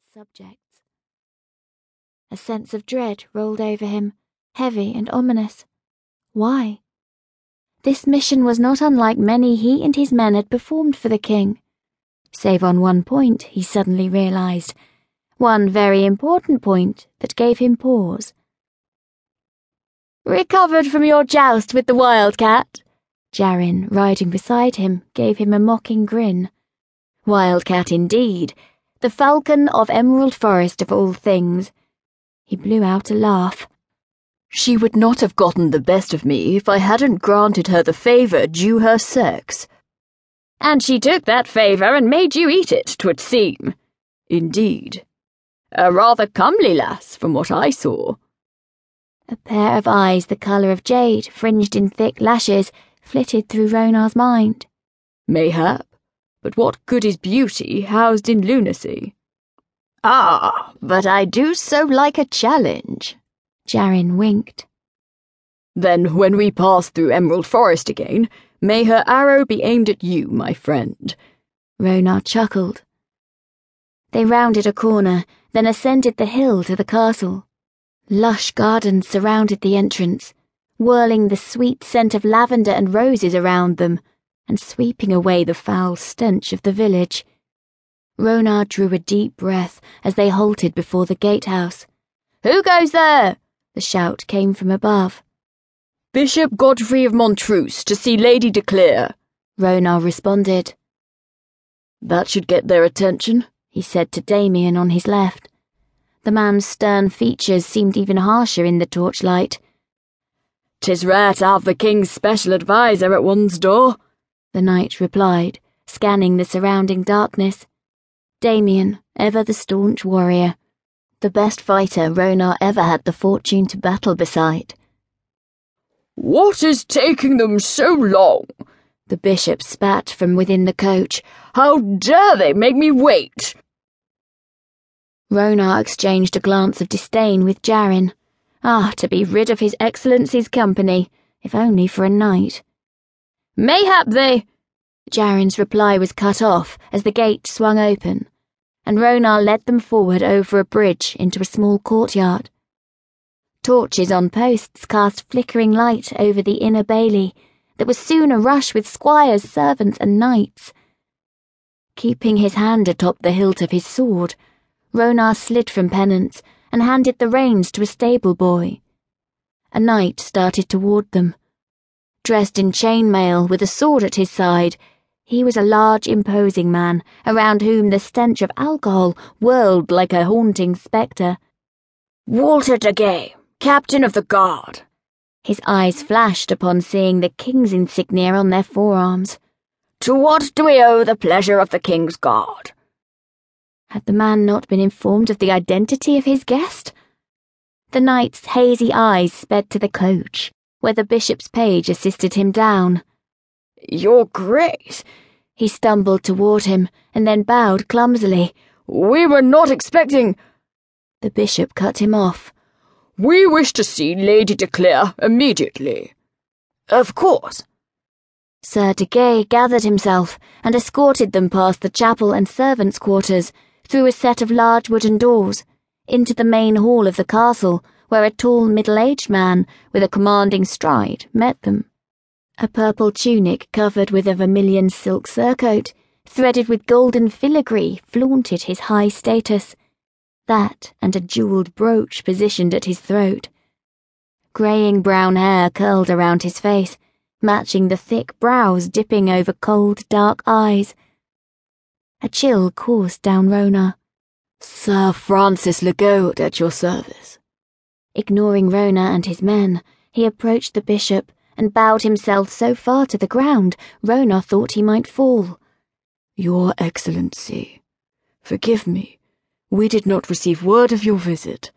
its subjects. A sense of dread rolled over him, heavy and ominous. Why? This mission was not unlike many he and his men had performed for the king. Save on one point, he suddenly realized. One very important point that gave him pause. Recovered from your joust with the wildcat? Jarin, riding beside him, gave him a mocking grin. Wildcat indeed, the falcon of Emerald Forest of all things. He blew out a laugh. She would not have gotten the best of me if I hadn't granted her the favour due her sex. And she took that favour and made you eat it, twould seem. Indeed. A rather comely lass, from what I saw. A pair of eyes the colour of jade, fringed in thick lashes, flitted through Ronar's mind. Mayhap, but what good is beauty housed in lunacy? Ah, but I do so like a challenge. Jarin winked. Then, when we pass through Emerald Forest again, may her arrow be aimed at you, my friend. Ronar chuckled. They rounded a corner, then ascended the hill to the castle. Lush gardens surrounded the entrance, whirling the sweet scent of lavender and roses around them, and sweeping away the foul stench of the village. Ronar drew a deep breath as they halted before the gatehouse. Who goes there? The shout came from above. Bishop Godfrey of Montrose to see Lady D'Clere, Ronar responded. That should get their attention, he said to Damien on his left. The man's stern features seemed even harsher in the torchlight. "'Tis rare to have the king's special adviser at one's door, the knight replied, scanning the surrounding darkness. Damien, ever the staunch warrior, the best fighter Ronar ever had the fortune to battle beside. What is taking them so long? The bishop spat from within the coach. How dare they make me wait? Ronar exchanged a glance of disdain with Jarin. Ah, to be rid of His Excellency's company, if only for a night. Mayhap they. Jarin's reply was cut off as the gate swung open, and Ronar led them forward over a bridge into a small courtyard. Torches on posts cast flickering light over the inner bailey that was soon arush with squires, servants, and knights. Keeping his hand atop the hilt of his sword, Ronar slid from penance and handed the reins to a stable boy. A knight started toward them. Dressed in chainmail with a sword at his side, he was a large, imposing man around whom the stench of alcohol whirled like a haunting spectre. Walter de Gay, captain of the guard. His eyes flashed upon seeing the king's insignia on their forearms. To what do we owe the pleasure of the king's guard? Had the man not been informed of the identity of his guest? The knight's hazy eyes sped to the coach, where the bishop's page assisted him down. Your Grace, he stumbled toward him and then bowed clumsily. We were not expecting. The bishop cut him off. We wish to see Lady D'Clere immediately. Of course. Sir de Gay gathered himself and escorted them past the chapel and servants' quarters through a set of large wooden doors, into the main hall of the castle, where a tall middle-aged man with a commanding stride met them. A purple tunic covered with a vermilion silk surcoat, threaded with golden filigree, flaunted his high status. That and a jeweled brooch positioned at his throat. Graying brown hair curled around his face, matching the thick brows dipping over cold, dark eyes. A chill coursed down Ronar. Sir Francis Legault at your service. Ignoring Ronar and his men, he approached the bishop and bowed himself so far to the ground Ronar thought he might fall. Your Excellency, forgive me. We did not receive word of your visit.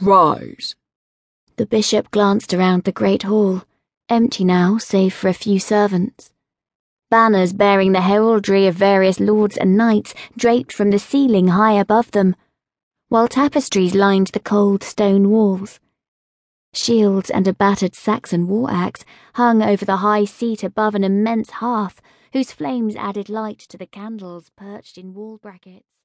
Rise. The bishop glanced around the great hall, empty now save for a few servants. Banners bearing the heraldry of various lords and knights draped from the ceiling high above them, while tapestries lined the cold stone walls. Shields and a battered Saxon war axe hung over the high seat above an immense hearth whose flames added light to the candles perched in wall brackets.